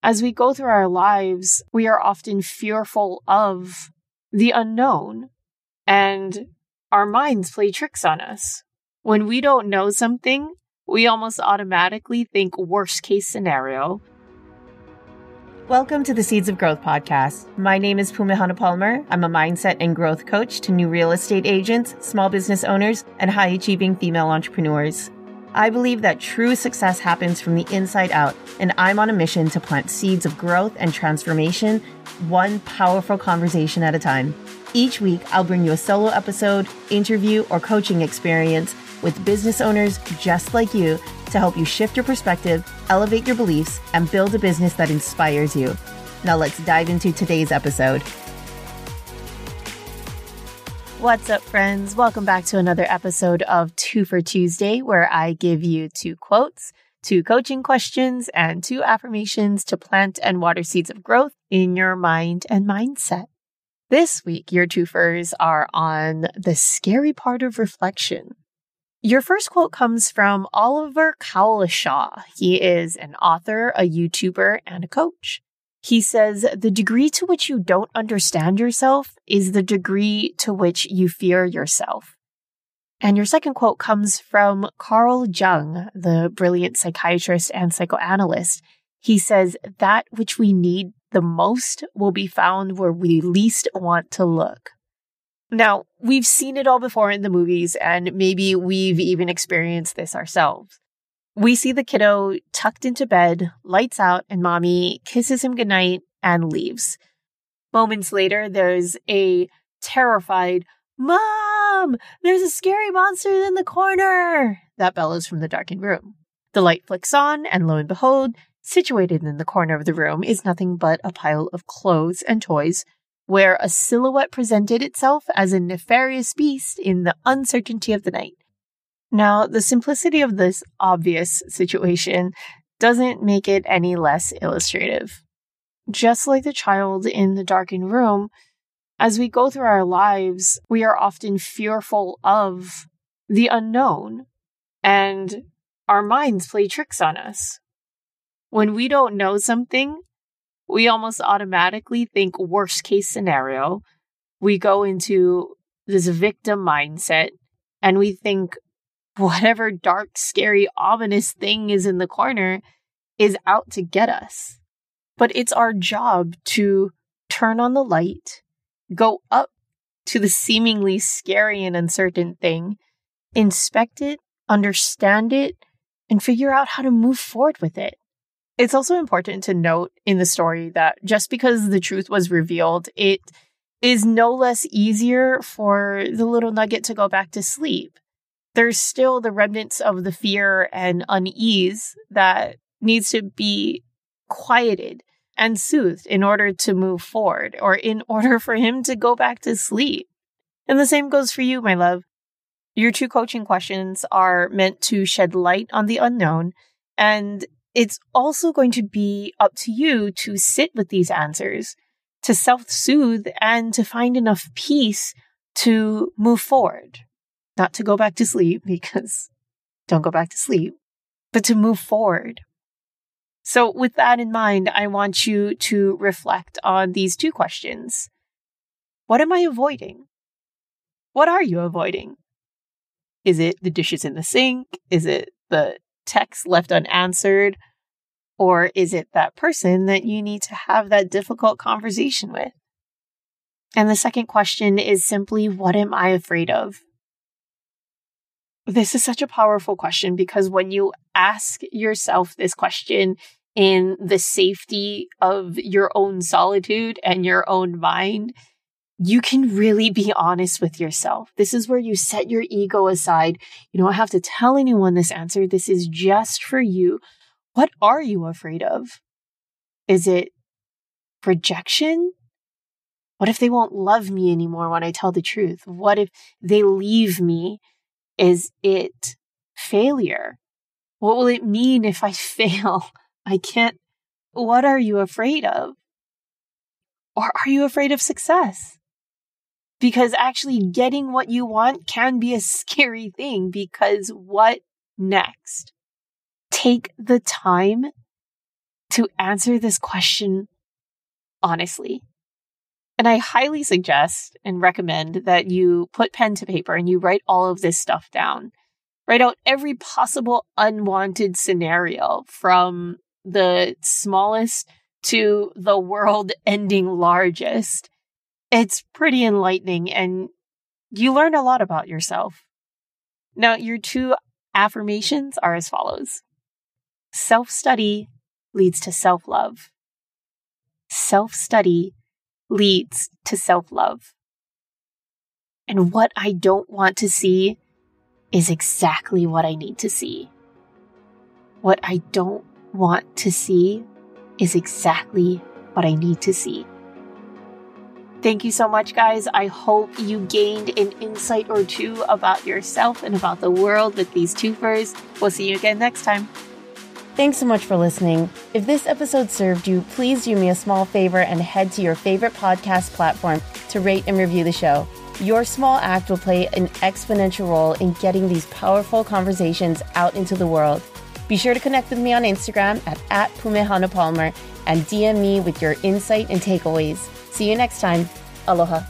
As we go through our lives, we are often fearful of the unknown and our minds play tricks on us. When we don't know something, we almost automatically think worst case scenario. Welcome to the Seeds of Growth podcast. My name is Pumehana Palmer. I'm a mindset and growth coach to new real estate agents, small business owners, and high achieving female entrepreneurs. I believe that true success happens from the inside out, and I'm on a mission to plant seeds of growth and transformation, one powerful conversation at a time. Each week, I'll bring you a solo episode, interview, or coaching experience with business owners just like you to help you shift your perspective, elevate your beliefs, and build a business that inspires you. Now, let's dive into today's episode. What's up, friends? Welcome back to another episode of Two for Tuesday, where I give you two quotes, two coaching questions, and two affirmations to plant and water seeds of growth in your mind and mindset. This week, your twofers are on the scary part of reflection. Your first quote comes from Oliver Cowlishaw. He is an author, a YouTuber, and a coach. He says, the degree to which you don't understand yourself is the degree to which you fear yourself. And your second quote comes from Carl Jung, the brilliant psychiatrist and psychoanalyst. He says, that which we need the most will be found where we least want to look. Now, we've seen it all before in the movies, and maybe we've even experienced this ourselves. We see the kiddo tucked into bed, lights out, and mommy kisses him goodnight and leaves. Moments later, there's a terrified, Mom! There's a scary monster in the corner! That bellows from the darkened room. The light flicks on, and lo and behold, situated in the corner of the room is nothing but a pile of clothes and toys where a silhouette presented itself as a nefarious beast in the uncertainty of the night. Now, the simplicity of this obvious situation doesn't make it any less illustrative. Just like the child in the darkened room, as we go through our lives, we are often fearful of the unknown, and our minds play tricks on us. When we don't know something, we almost automatically think worst case scenario. We go into this victim mindset and we think whatever dark, scary, ominous thing is in the corner is out to get us. But it's our job to turn on the light, go up to the seemingly scary and uncertain thing, inspect it, understand it, and figure out how to move forward with it. It's also important to note in the story that just because the truth was revealed, it is no less easier for the little nugget to go back to sleep. There's still the remnants of the fear and unease that needs to be quieted and soothed in order to move forward or in order for him to go back to sleep. And the same goes for you, my love. Your two coaching questions are meant to shed light on the unknown and it's also going to be up to you to sit with these answers, to self soothe, and to find enough peace to move forward. Not to go back to sleep, because don't go back to sleep, but to move forward. So, with that in mind, I want you to reflect on these two questions. What am I avoiding? What are you avoiding? Is it the dishes in the sink? Is it the text left unanswered? Or is it that person that you need to have that difficult conversation with? And the second question is simply, what am I afraid of? This is such a powerful question because when you ask yourself this question in the safety of your own solitude and your own mind, you can really be honest with yourself. This is where you set your ego aside. You don't have to tell anyone this answer. This is just for you what are you afraid of? Is it rejection? What if they won't love me anymore when I tell the truth? What if they leave me? Is it failure? What will it mean if I fail? I can't. What are you afraid of? Or are you afraid of success? Because actually getting what you want can be a scary thing because what next? take the time to answer this question honestly. And I highly suggest and recommend that you put pen to paper and you write all of this stuff down. Write out every possible unwanted scenario from the smallest to the world ending largest. It's pretty enlightening and you learn a lot about yourself. Now, your two affirmations are as follows Self study leads to self love. Self study leads to self love. And what I don't want to see is exactly what I need to see. What I don't want to see is exactly what I need to see. Thank you so much, guys. I hope you gained an insight or two about yourself and about the world with these twofers. We'll see you again next time. Thanks so much for listening. If this episode served you, please do me a small favor and head to your favorite podcast platform to rate and review the show. Your small act will play an exponential role in getting these powerful conversations out into the world. Be sure to connect with me on Instagram at, at Pumehana Palmer and DM me with your insight and takeaways. See you next time. Aloha.